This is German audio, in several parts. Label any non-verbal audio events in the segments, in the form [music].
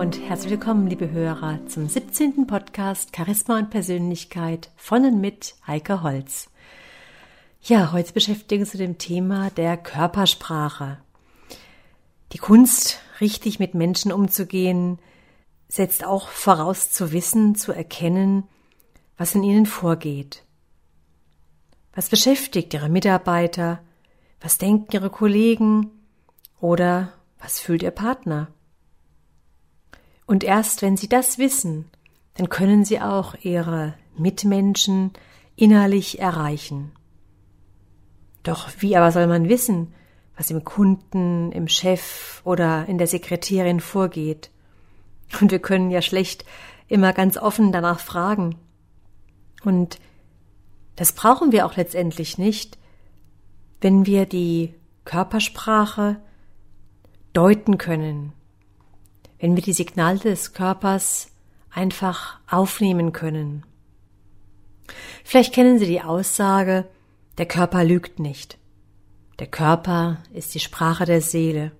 und herzlich willkommen, liebe Hörer, zum 17. Podcast Charisma und Persönlichkeit von und mit Heike Holz. Ja, heute beschäftigen wir uns mit dem Thema der Körpersprache. Die Kunst, richtig mit Menschen umzugehen, setzt auch voraus zu wissen, zu erkennen, was in ihnen vorgeht. Was beschäftigt ihre Mitarbeiter? Was denken ihre Kollegen? Oder was fühlt ihr Partner? Und erst wenn sie das wissen, dann können sie auch ihre Mitmenschen innerlich erreichen. Doch wie aber soll man wissen, was im Kunden, im Chef oder in der Sekretärin vorgeht? Und wir können ja schlecht immer ganz offen danach fragen. Und das brauchen wir auch letztendlich nicht, wenn wir die Körpersprache deuten können, wenn wir die Signale des Körpers einfach aufnehmen können. Vielleicht kennen Sie die Aussage, der Körper lügt nicht. Der Körper ist die Sprache der Seele.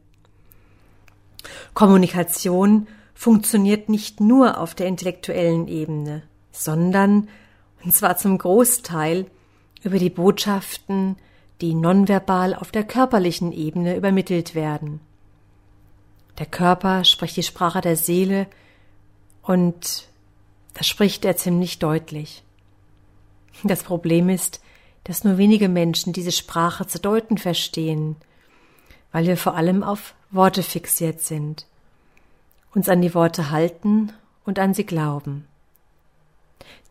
Kommunikation funktioniert nicht nur auf der intellektuellen Ebene, sondern, und zwar zum Großteil, über die Botschaften, die nonverbal auf der körperlichen Ebene übermittelt werden. Der Körper spricht die Sprache der Seele und das spricht er ziemlich deutlich. Das Problem ist, dass nur wenige Menschen diese Sprache zu deuten verstehen, weil wir vor allem auf Worte fixiert sind, uns an die Worte halten und an sie glauben.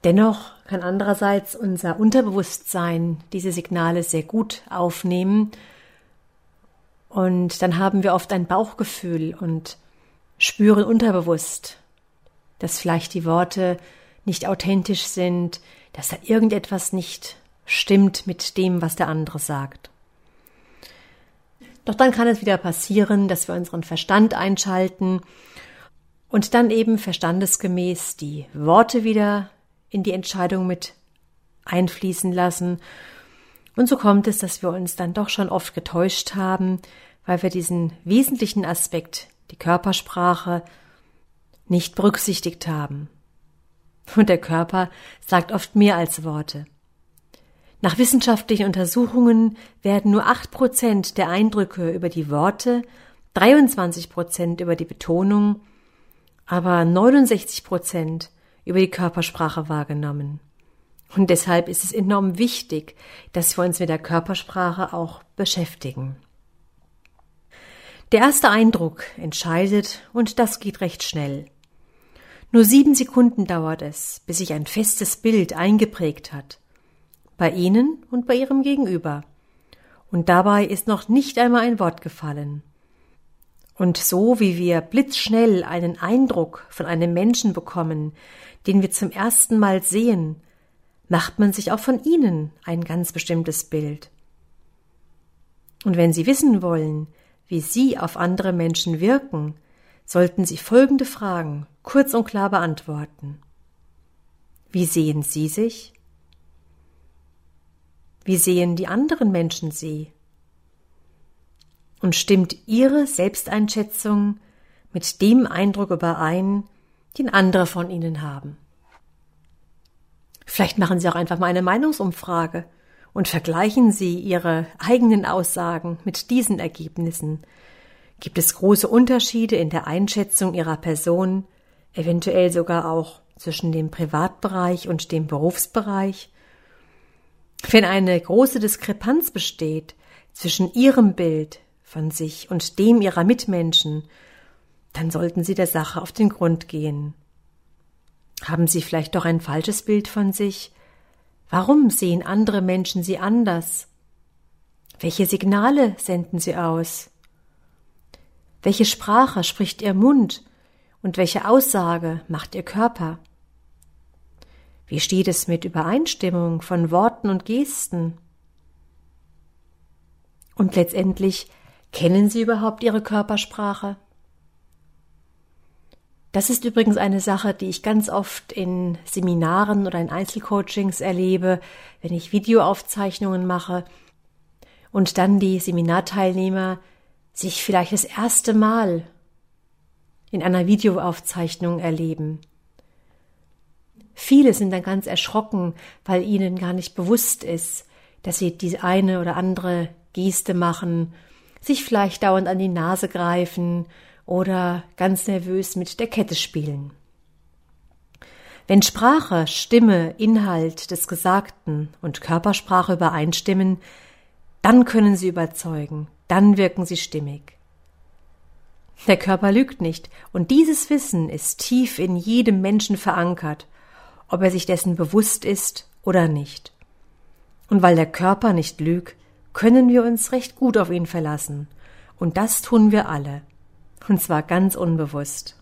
Dennoch kann andererseits unser Unterbewusstsein diese Signale sehr gut aufnehmen und dann haben wir oft ein Bauchgefühl und spüren unterbewusst, dass vielleicht die Worte nicht authentisch sind, dass da irgendetwas nicht stimmt mit dem, was der andere sagt. Doch dann kann es wieder passieren, dass wir unseren Verstand einschalten und dann eben verstandesgemäß die Worte wieder in die Entscheidung mit einfließen lassen und so kommt es, dass wir uns dann doch schon oft getäuscht haben, weil wir diesen wesentlichen Aspekt, die Körpersprache, nicht berücksichtigt haben. Und der Körper sagt oft mehr als Worte. Nach wissenschaftlichen Untersuchungen werden nur acht Prozent der Eindrücke über die Worte, 23 Prozent über die Betonung, aber 69 Prozent über die Körpersprache wahrgenommen. Und deshalb ist es enorm wichtig, dass wir uns mit der Körpersprache auch beschäftigen. Der erste Eindruck entscheidet und das geht recht schnell. Nur sieben Sekunden dauert es, bis sich ein festes Bild eingeprägt hat. Bei Ihnen und bei Ihrem Gegenüber. Und dabei ist noch nicht einmal ein Wort gefallen. Und so wie wir blitzschnell einen Eindruck von einem Menschen bekommen, den wir zum ersten Mal sehen, macht man sich auch von ihnen ein ganz bestimmtes Bild. Und wenn Sie wissen wollen, wie Sie auf andere Menschen wirken, sollten Sie folgende Fragen kurz und klar beantworten. Wie sehen Sie sich? Wie sehen die anderen Menschen Sie? Und stimmt Ihre Selbsteinschätzung mit dem Eindruck überein, den andere von Ihnen haben? Vielleicht machen Sie auch einfach mal eine Meinungsumfrage und vergleichen Sie Ihre eigenen Aussagen mit diesen Ergebnissen. Gibt es große Unterschiede in der Einschätzung Ihrer Person, eventuell sogar auch zwischen dem Privatbereich und dem Berufsbereich? Wenn eine große Diskrepanz besteht zwischen Ihrem Bild von sich und dem Ihrer Mitmenschen, dann sollten Sie der Sache auf den Grund gehen. Haben Sie vielleicht doch ein falsches Bild von sich? Warum sehen andere Menschen Sie anders? Welche Signale senden Sie aus? Welche Sprache spricht Ihr Mund und welche Aussage macht Ihr Körper? Wie steht es mit Übereinstimmung von Worten und Gesten? Und letztendlich, kennen Sie überhaupt Ihre Körpersprache? Das ist übrigens eine Sache, die ich ganz oft in Seminaren oder in Einzelcoachings erlebe, wenn ich Videoaufzeichnungen mache und dann die Seminarteilnehmer sich vielleicht das erste Mal in einer Videoaufzeichnung erleben. Viele sind dann ganz erschrocken, weil ihnen gar nicht bewusst ist, dass sie die eine oder andere Geste machen, sich vielleicht dauernd an die Nase greifen oder ganz nervös mit der Kette spielen. Wenn Sprache, Stimme, Inhalt des Gesagten und Körpersprache übereinstimmen, dann können sie überzeugen, dann wirken sie stimmig. Der Körper lügt nicht, und dieses Wissen ist tief in jedem Menschen verankert, ob er sich dessen bewusst ist oder nicht. Und weil der Körper nicht lügt, können wir uns recht gut auf ihn verlassen, und das tun wir alle, und zwar ganz unbewusst.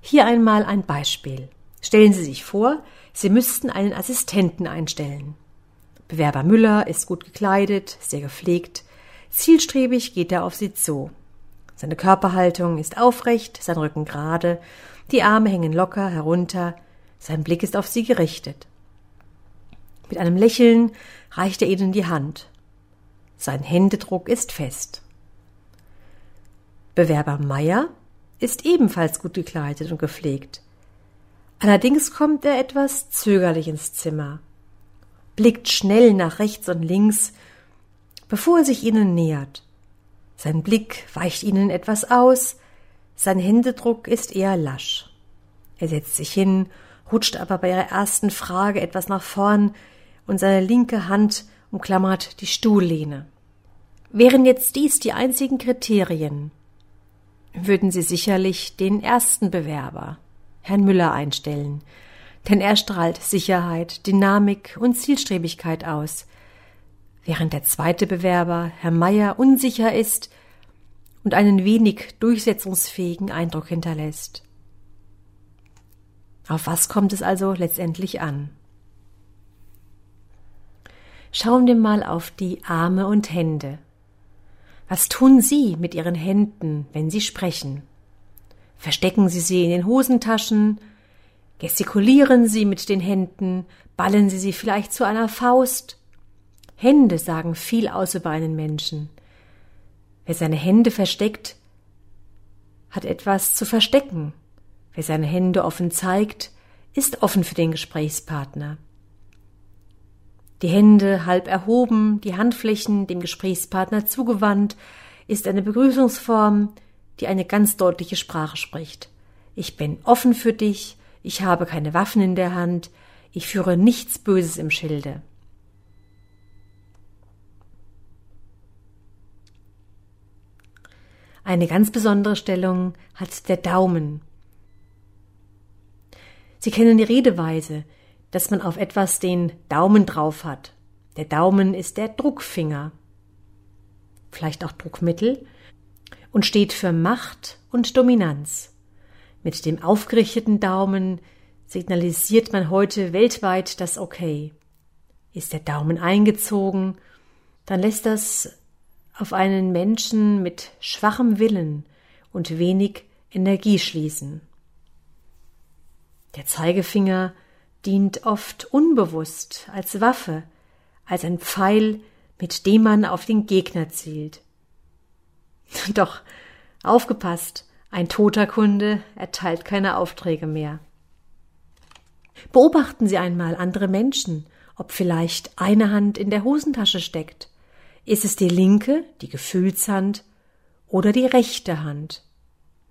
Hier einmal ein Beispiel. Stellen Sie sich vor, Sie müssten einen Assistenten einstellen. Bewerber Müller ist gut gekleidet, sehr gepflegt, zielstrebig geht er auf Sie zu. Seine Körperhaltung ist aufrecht, sein Rücken gerade, die Arme hängen locker herunter, sein Blick ist auf Sie gerichtet. Mit einem Lächeln reicht er Ihnen die Hand. Sein Händedruck ist fest. Bewerber Meier ist ebenfalls gut gekleidet und gepflegt. Allerdings kommt er etwas zögerlich ins Zimmer, blickt schnell nach rechts und links, bevor er sich ihnen nähert. Sein Blick weicht ihnen etwas aus, sein Händedruck ist eher lasch. Er setzt sich hin, rutscht aber bei ihrer ersten Frage etwas nach vorn und seine linke Hand umklammert die Stuhllehne. Wären jetzt dies die einzigen Kriterien, würden Sie sicherlich den ersten Bewerber, Herrn Müller einstellen, denn er strahlt Sicherheit, Dynamik und Zielstrebigkeit aus, während der zweite Bewerber, Herr Meier, unsicher ist und einen wenig durchsetzungsfähigen Eindruck hinterlässt. Auf was kommt es also letztendlich an? Schauen wir mal auf die Arme und Hände. Was tun Sie mit Ihren Händen, wenn Sie sprechen? Verstecken Sie sie in den Hosentaschen? Gestikulieren Sie mit den Händen? Ballen Sie sie vielleicht zu einer Faust? Hände sagen viel aus über einen Menschen. Wer seine Hände versteckt, hat etwas zu verstecken. Wer seine Hände offen zeigt, ist offen für den Gesprächspartner. Die Hände halb erhoben, die Handflächen dem Gesprächspartner zugewandt, ist eine Begrüßungsform, die eine ganz deutliche Sprache spricht. Ich bin offen für dich, ich habe keine Waffen in der Hand, ich führe nichts Böses im Schilde. Eine ganz besondere Stellung hat der Daumen. Sie kennen die Redeweise, dass man auf etwas den Daumen drauf hat. Der Daumen ist der Druckfinger, vielleicht auch Druckmittel, und steht für Macht und Dominanz. Mit dem aufgerichteten Daumen signalisiert man heute weltweit das Okay. Ist der Daumen eingezogen, dann lässt das auf einen Menschen mit schwachem Willen und wenig Energie schließen. Der Zeigefinger dient oft unbewusst als Waffe, als ein Pfeil, mit dem man auf den Gegner zielt. [laughs] Doch aufgepasst, ein toter Kunde erteilt keine Aufträge mehr. Beobachten Sie einmal andere Menschen, ob vielleicht eine Hand in der Hosentasche steckt. Ist es die linke, die Gefühlshand, oder die rechte Hand,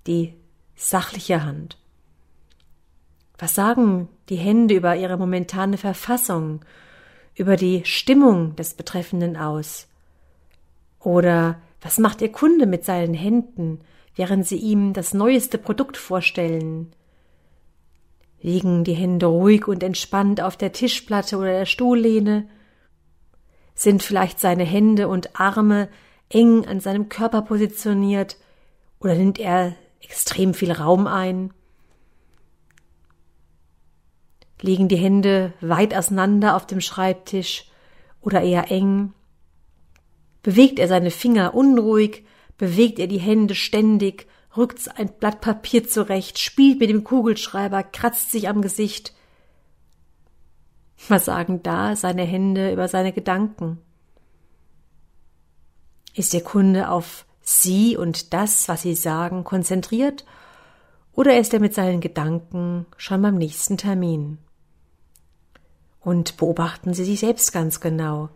die sachliche Hand? Was sagen die Hände über ihre momentane Verfassung, über die Stimmung des Betreffenden aus? Oder was macht Ihr Kunde mit seinen Händen, während Sie ihm das neueste Produkt vorstellen? Liegen die Hände ruhig und entspannt auf der Tischplatte oder der Stuhllehne? Sind vielleicht seine Hände und Arme eng an seinem Körper positioniert oder nimmt er extrem viel Raum ein? Liegen die Hände weit auseinander auf dem Schreibtisch oder eher eng? Bewegt er seine Finger unruhig, bewegt er die Hände ständig, rückt ein Blatt Papier zurecht, spielt mit dem Kugelschreiber, kratzt sich am Gesicht. Was sagen da seine Hände über seine Gedanken? Ist der Kunde auf Sie und das, was Sie sagen, konzentriert oder ist er mit seinen Gedanken schon beim nächsten Termin? Und beobachten Sie sich selbst ganz genau.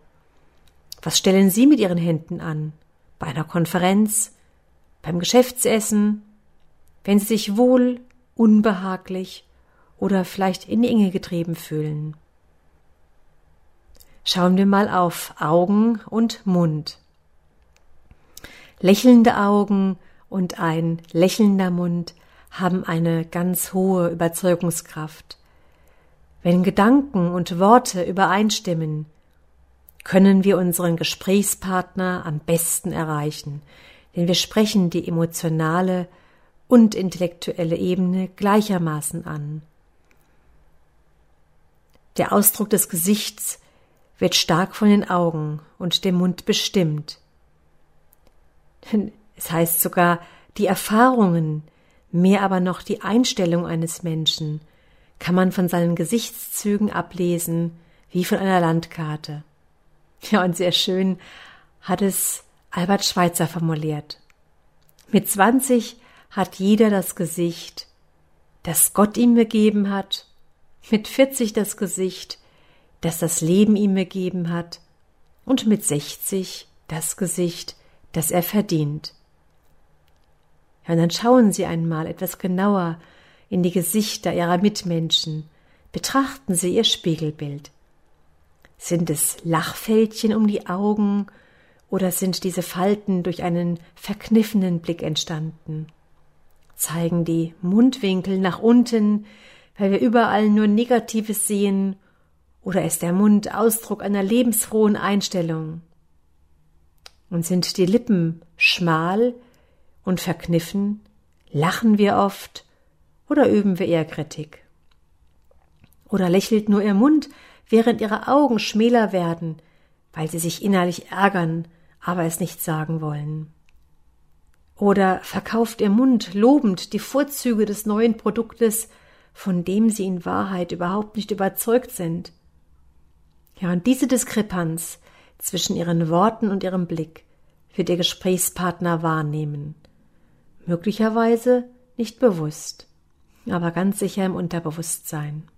Was stellen Sie mit Ihren Händen an? Bei einer Konferenz? Beim Geschäftsessen? Wenn Sie sich wohl, unbehaglich oder vielleicht in die Enge getrieben fühlen? Schauen wir mal auf Augen und Mund. Lächelnde Augen und ein lächelnder Mund haben eine ganz hohe Überzeugungskraft. Wenn Gedanken und Worte übereinstimmen, können wir unseren Gesprächspartner am besten erreichen, denn wir sprechen die emotionale und intellektuelle Ebene gleichermaßen an. Der Ausdruck des Gesichts wird stark von den Augen und dem Mund bestimmt. [laughs] Es heißt sogar, die Erfahrungen, mehr aber noch die Einstellung eines Menschen kann man von seinen Gesichtszügen ablesen, wie von einer Landkarte. Ja, und sehr schön hat es Albert Schweitzer formuliert. Mit zwanzig hat jeder das Gesicht, das Gott ihm gegeben hat, mit vierzig das Gesicht, das das Leben ihm gegeben hat, und mit sechzig das Gesicht, das er verdient. Ja, und dann schauen Sie einmal etwas genauer in die Gesichter Ihrer Mitmenschen, betrachten Sie Ihr Spiegelbild. Sind es Lachfältchen um die Augen oder sind diese Falten durch einen verkniffenen Blick entstanden? Zeigen die Mundwinkel nach unten, weil wir überall nur Negatives sehen, oder ist der Mund Ausdruck einer lebensfrohen Einstellung? Und sind die Lippen schmal und verkniffen? Lachen wir oft oder üben wir eher Kritik? Oder lächelt nur ihr Mund, während ihre Augen schmäler werden, weil sie sich innerlich ärgern, aber es nicht sagen wollen? Oder verkauft ihr Mund lobend die Vorzüge des neuen Produktes, von dem sie in Wahrheit überhaupt nicht überzeugt sind? Ja, und diese Diskrepanz zwischen ihren Worten und ihrem Blick wird ihr Gesprächspartner wahrnehmen möglicherweise nicht bewusst, aber ganz sicher im Unterbewusstsein.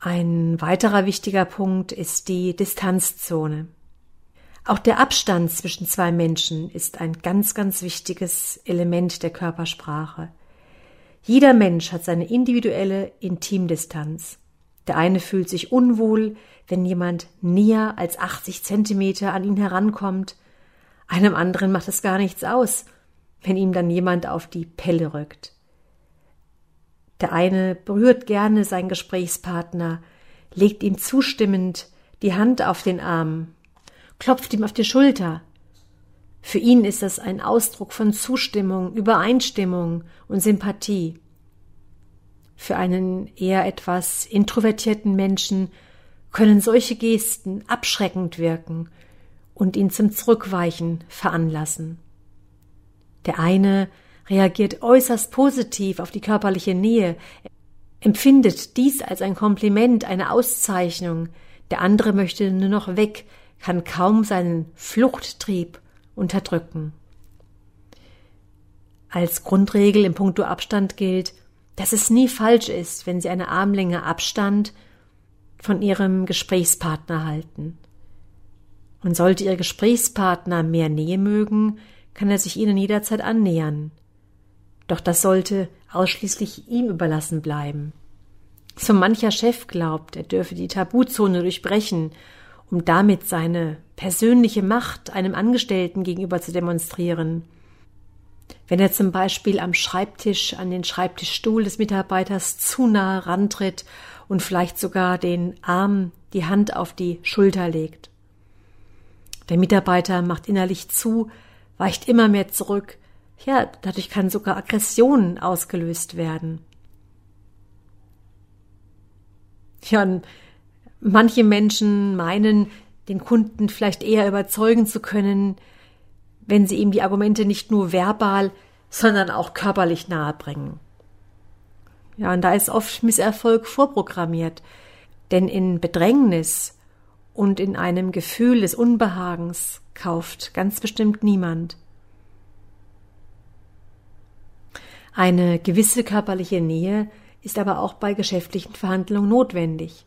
Ein weiterer wichtiger Punkt ist die Distanzzone. Auch der Abstand zwischen zwei Menschen ist ein ganz, ganz wichtiges Element der Körpersprache. Jeder Mensch hat seine individuelle Intimdistanz. Der eine fühlt sich unwohl, wenn jemand näher als 80 Zentimeter an ihn herankommt, einem anderen macht es gar nichts aus, wenn ihm dann jemand auf die Pelle rückt. Der eine berührt gerne seinen Gesprächspartner, legt ihm zustimmend die Hand auf den Arm, klopft ihm auf die Schulter. Für ihn ist das ein Ausdruck von Zustimmung, Übereinstimmung und Sympathie. Für einen eher etwas introvertierten Menschen können solche Gesten abschreckend wirken und ihn zum Zurückweichen veranlassen. Der eine reagiert äußerst positiv auf die körperliche Nähe, empfindet dies als ein Kompliment, eine Auszeichnung, der andere möchte nur noch weg, kann kaum seinen Fluchttrieb unterdrücken. Als Grundregel im Punkto Abstand gilt, dass es nie falsch ist, wenn Sie eine Armlänge Abstand von Ihrem Gesprächspartner halten. Und sollte Ihr Gesprächspartner mehr Nähe mögen, kann er sich Ihnen jederzeit annähern. Doch das sollte ausschließlich ihm überlassen bleiben. So mancher Chef glaubt, er dürfe die Tabuzone durchbrechen, um damit seine persönliche Macht einem Angestellten gegenüber zu demonstrieren. Wenn er zum Beispiel am Schreibtisch an den Schreibtischstuhl des Mitarbeiters zu nahe rantritt und vielleicht sogar den Arm, die Hand auf die Schulter legt. Der Mitarbeiter macht innerlich zu, weicht immer mehr zurück. Ja, dadurch kann sogar Aggression ausgelöst werden. Ja, und manche Menschen meinen, den Kunden vielleicht eher überzeugen zu können, wenn sie ihm die Argumente nicht nur verbal, sondern auch körperlich nahebringen. Ja, und da ist oft Misserfolg vorprogrammiert, denn in Bedrängnis und in einem Gefühl des Unbehagens kauft ganz bestimmt niemand. Eine gewisse körperliche Nähe ist aber auch bei geschäftlichen Verhandlungen notwendig.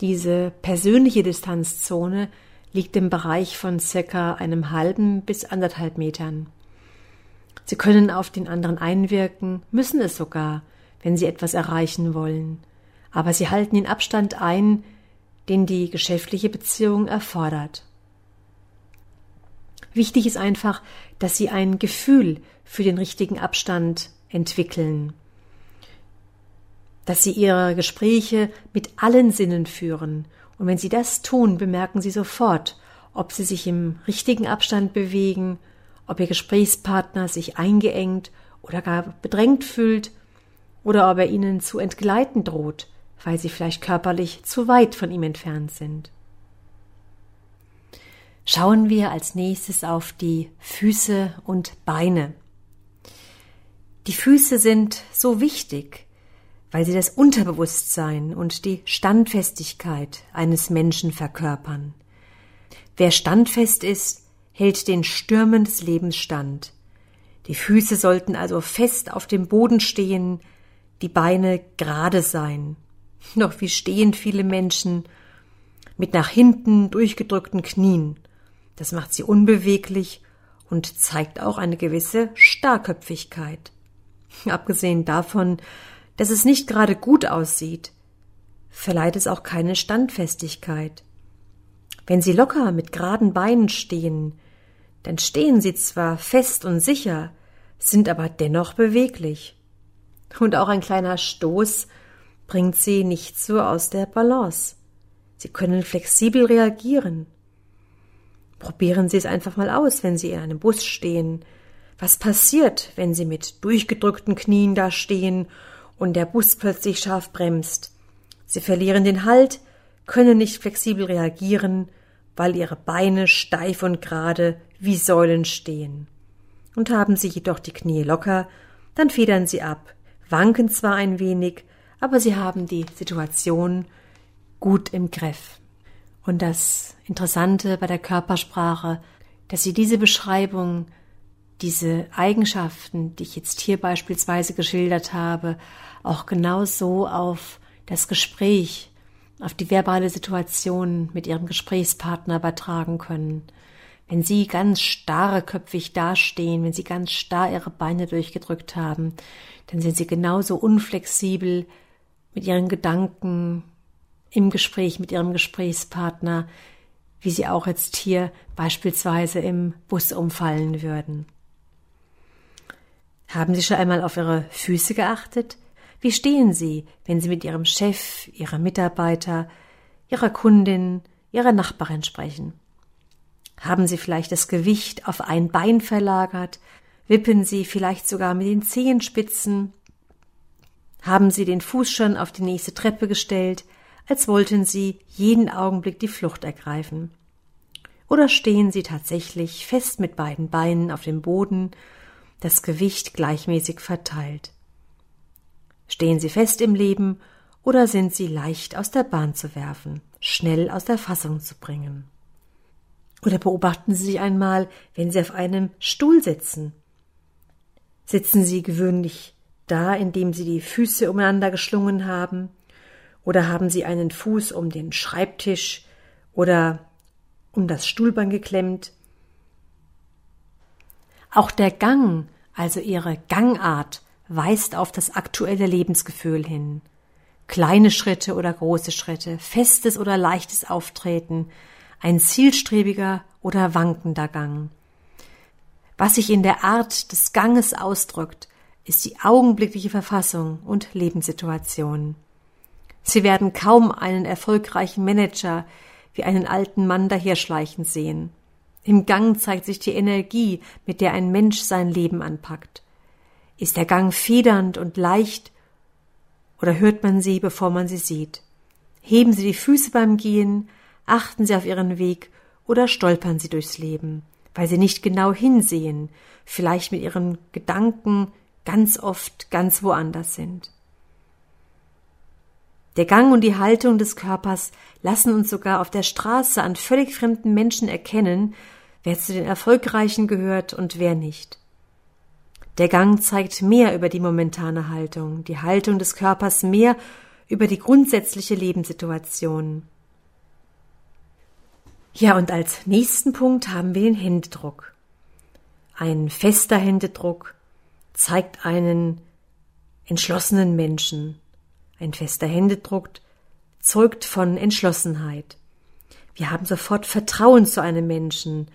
Diese persönliche Distanzzone liegt im Bereich von circa einem halben bis anderthalb Metern. Sie können auf den anderen einwirken, müssen es sogar, wenn sie etwas erreichen wollen, aber sie halten den Abstand ein, den die geschäftliche Beziehung erfordert. Wichtig ist einfach, dass sie ein Gefühl für den richtigen Abstand entwickeln, dass sie ihre Gespräche mit allen Sinnen führen, und wenn sie das tun, bemerken sie sofort, ob sie sich im richtigen Abstand bewegen, ob ihr Gesprächspartner sich eingeengt oder gar bedrängt fühlt, oder ob er ihnen zu entgleiten droht, weil sie vielleicht körperlich zu weit von ihm entfernt sind. Schauen wir als nächstes auf die Füße und Beine. Die Füße sind so wichtig, weil sie das Unterbewusstsein und die Standfestigkeit eines Menschen verkörpern. Wer standfest ist, hält den Stürmen des Lebens stand. Die Füße sollten also fest auf dem Boden stehen, die Beine gerade sein. Doch wie stehen viele Menschen mit nach hinten durchgedrückten Knien. Das macht sie unbeweglich und zeigt auch eine gewisse Starrköpfigkeit. Abgesehen davon, dass es nicht gerade gut aussieht, verleiht es auch keine Standfestigkeit. Wenn Sie locker mit geraden Beinen stehen, dann stehen Sie zwar fest und sicher, sind aber dennoch beweglich. Und auch ein kleiner Stoß bringt Sie nicht so aus der Balance. Sie können flexibel reagieren. Probieren Sie es einfach mal aus, wenn Sie in einem Bus stehen. Was passiert, wenn Sie mit durchgedrückten Knien da stehen und der Bus plötzlich scharf bremst? Sie verlieren den Halt, können nicht flexibel reagieren, weil ihre Beine steif und gerade wie Säulen stehen. Und haben sie jedoch die Knie locker, dann federn sie ab, wanken zwar ein wenig, aber sie haben die Situation gut im Griff. Und das Interessante bei der Körpersprache, dass sie diese Beschreibung, diese Eigenschaften, die ich jetzt hier beispielsweise geschildert habe, auch genau so auf das Gespräch, auf die verbale Situation mit ihrem Gesprächspartner übertragen können. Wenn sie ganz starrköpfig dastehen, wenn sie ganz starr ihre Beine durchgedrückt haben, dann sind sie genauso unflexibel mit ihren Gedanken, im Gespräch mit ihrem Gesprächspartner, wie sie auch jetzt hier beispielsweise im Bus umfallen würden. Haben Sie schon einmal auf Ihre Füße geachtet? Wie stehen Sie, wenn Sie mit Ihrem Chef, Ihrem Mitarbeiter, Ihrer Kundin, Ihrer Nachbarin sprechen? Haben Sie vielleicht das Gewicht auf ein Bein verlagert? Wippen Sie vielleicht sogar mit den Zehenspitzen? Haben Sie den Fuß schon auf die nächste Treppe gestellt? als wollten sie jeden Augenblick die Flucht ergreifen. Oder stehen sie tatsächlich fest mit beiden Beinen auf dem Boden, das Gewicht gleichmäßig verteilt. Stehen sie fest im Leben oder sind sie leicht aus der Bahn zu werfen, schnell aus der Fassung zu bringen? Oder beobachten Sie sich einmal, wenn Sie auf einem Stuhl sitzen. Sitzen Sie gewöhnlich da, indem Sie die Füße umeinander geschlungen haben, oder haben Sie einen Fuß um den Schreibtisch oder um das Stuhlbein geklemmt? Auch der Gang, also Ihre Gangart, weist auf das aktuelle Lebensgefühl hin. Kleine Schritte oder große Schritte, festes oder leichtes Auftreten, ein zielstrebiger oder wankender Gang. Was sich in der Art des Ganges ausdrückt, ist die augenblickliche Verfassung und Lebenssituation. Sie werden kaum einen erfolgreichen Manager wie einen alten Mann daherschleichen sehen. Im Gang zeigt sich die Energie, mit der ein Mensch sein Leben anpackt. Ist der Gang federnd und leicht, oder hört man sie, bevor man sie sieht? Heben Sie die Füße beim Gehen, achten Sie auf Ihren Weg oder stolpern Sie durchs Leben, weil Sie nicht genau hinsehen, vielleicht mit Ihren Gedanken ganz oft ganz woanders sind. Der Gang und die Haltung des Körpers lassen uns sogar auf der Straße an völlig fremden Menschen erkennen, wer zu den Erfolgreichen gehört und wer nicht. Der Gang zeigt mehr über die momentane Haltung, die Haltung des Körpers mehr über die grundsätzliche Lebenssituation. Ja, und als nächsten Punkt haben wir den Händedruck. Ein fester Händedruck zeigt einen entschlossenen Menschen. Ein fester Händedruck zeugt von Entschlossenheit. Wir haben sofort Vertrauen zu einem Menschen,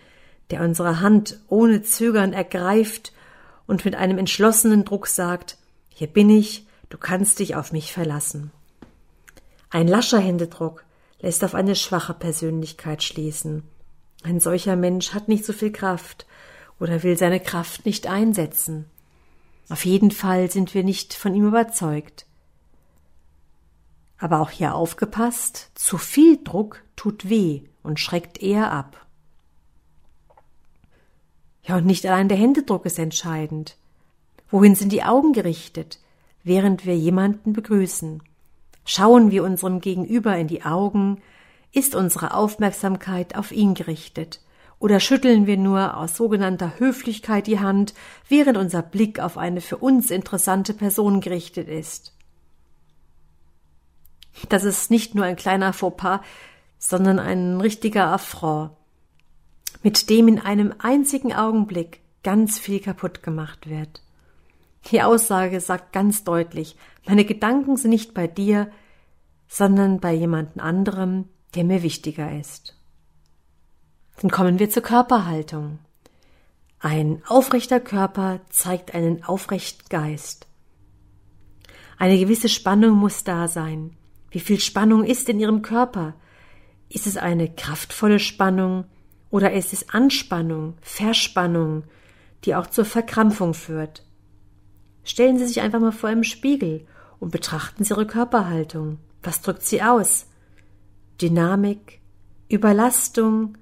der unsere Hand ohne Zögern ergreift und mit einem entschlossenen Druck sagt, hier bin ich, du kannst dich auf mich verlassen. Ein lascher Händedruck lässt auf eine schwache Persönlichkeit schließen. Ein solcher Mensch hat nicht so viel Kraft oder will seine Kraft nicht einsetzen. Auf jeden Fall sind wir nicht von ihm überzeugt. Aber auch hier aufgepasst, zu viel Druck tut weh und schreckt eher ab. Ja, und nicht allein der Händedruck ist entscheidend. Wohin sind die Augen gerichtet, während wir jemanden begrüßen? Schauen wir unserem Gegenüber in die Augen, ist unsere Aufmerksamkeit auf ihn gerichtet, oder schütteln wir nur aus sogenannter Höflichkeit die Hand, während unser Blick auf eine für uns interessante Person gerichtet ist? Das ist nicht nur ein kleiner Fauxpas, sondern ein richtiger Affront, mit dem in einem einzigen Augenblick ganz viel kaputt gemacht wird. Die Aussage sagt ganz deutlich, meine Gedanken sind nicht bei dir, sondern bei jemand anderem, der mir wichtiger ist. Dann kommen wir zur Körperhaltung. Ein aufrechter Körper zeigt einen aufrechten Geist. Eine gewisse Spannung muss da sein. Wie viel Spannung ist in Ihrem Körper? Ist es eine kraftvolle Spannung oder ist es Anspannung, Verspannung, die auch zur Verkrampfung führt? Stellen Sie sich einfach mal vor einem Spiegel und betrachten Sie Ihre Körperhaltung. Was drückt sie aus? Dynamik, Überlastung,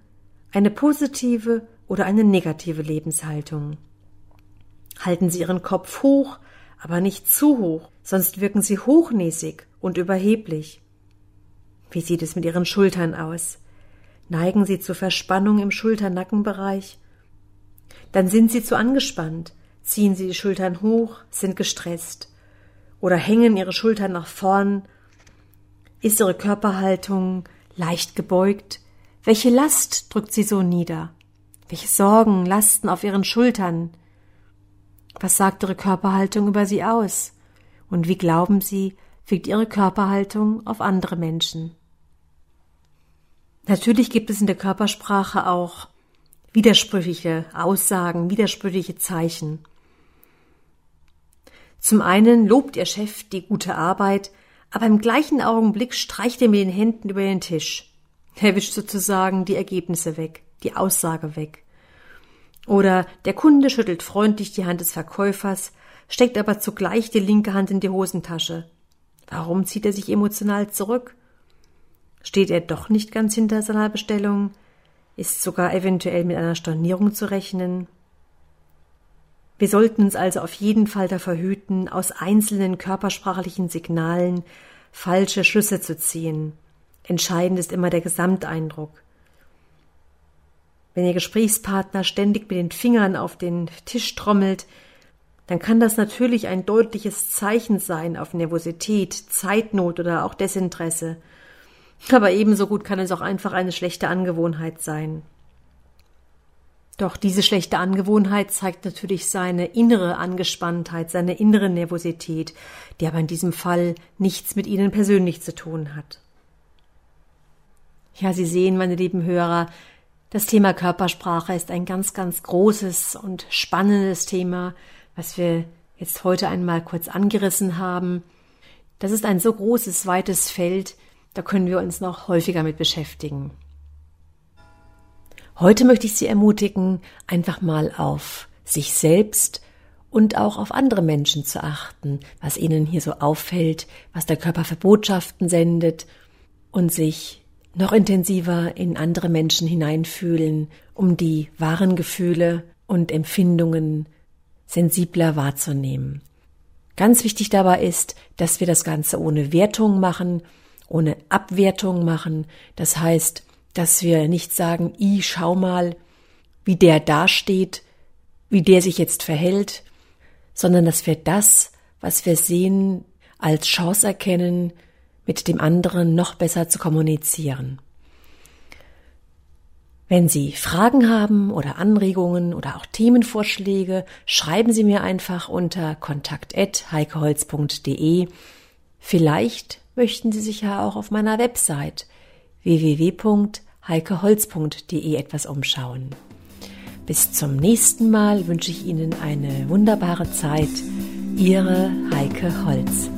eine positive oder eine negative Lebenshaltung. Halten Sie Ihren Kopf hoch, aber nicht zu hoch, sonst wirken Sie hochnäsig und überheblich. Wie sieht es mit Ihren Schultern aus? Neigen Sie zur Verspannung im Schulternackenbereich? Dann sind Sie zu angespannt, ziehen Sie die Schultern hoch, sind gestresst oder hängen Ihre Schultern nach vorn. Ist Ihre Körperhaltung leicht gebeugt? Welche Last drückt Sie so nieder? Welche Sorgen lasten auf Ihren Schultern? Was sagt Ihre Körperhaltung über Sie aus? Und wie glauben Sie, wirkt Ihre Körperhaltung auf andere Menschen? Natürlich gibt es in der Körpersprache auch widersprüchliche Aussagen, widersprüchliche Zeichen. Zum einen lobt Ihr Chef die gute Arbeit, aber im gleichen Augenblick streicht er mit den Händen über den Tisch. Er wischt sozusagen die Ergebnisse weg, die Aussage weg. Oder der Kunde schüttelt freundlich die Hand des Verkäufers, steckt aber zugleich die linke Hand in die Hosentasche. Warum zieht er sich emotional zurück? Steht er doch nicht ganz hinter seiner Bestellung? Ist sogar eventuell mit einer Stornierung zu rechnen? Wir sollten uns also auf jeden Fall davor hüten, aus einzelnen körpersprachlichen Signalen falsche Schlüsse zu ziehen. Entscheidend ist immer der Gesamteindruck. Wenn Ihr Gesprächspartner ständig mit den Fingern auf den Tisch trommelt, dann kann das natürlich ein deutliches Zeichen sein auf Nervosität, Zeitnot oder auch Desinteresse. Aber ebenso gut kann es auch einfach eine schlechte Angewohnheit sein. Doch diese schlechte Angewohnheit zeigt natürlich seine innere Angespanntheit, seine innere Nervosität, die aber in diesem Fall nichts mit Ihnen persönlich zu tun hat. Ja, Sie sehen, meine lieben Hörer, das Thema Körpersprache ist ein ganz, ganz großes und spannendes Thema, was wir jetzt heute einmal kurz angerissen haben. Das ist ein so großes, weites Feld, da können wir uns noch häufiger mit beschäftigen. Heute möchte ich Sie ermutigen, einfach mal auf sich selbst und auch auf andere Menschen zu achten, was ihnen hier so auffällt, was der Körper für Botschaften sendet und sich noch intensiver in andere Menschen hineinfühlen, um die wahren Gefühle und Empfindungen sensibler wahrzunehmen. Ganz wichtig dabei ist, dass wir das Ganze ohne Wertung machen, ohne Abwertung machen. Das heißt, dass wir nicht sagen, i, schau mal, wie der dasteht, wie der sich jetzt verhält, sondern dass wir das, was wir sehen, als Chance erkennen, mit dem anderen noch besser zu kommunizieren. Wenn Sie Fragen haben oder Anregungen oder auch Themenvorschläge, schreiben Sie mir einfach unter kontakt@heikeholz.de. Vielleicht möchten Sie sich ja auch auf meiner Website www.heikeholz.de etwas umschauen. Bis zum nächsten Mal wünsche ich Ihnen eine wunderbare Zeit. Ihre Heike Holz.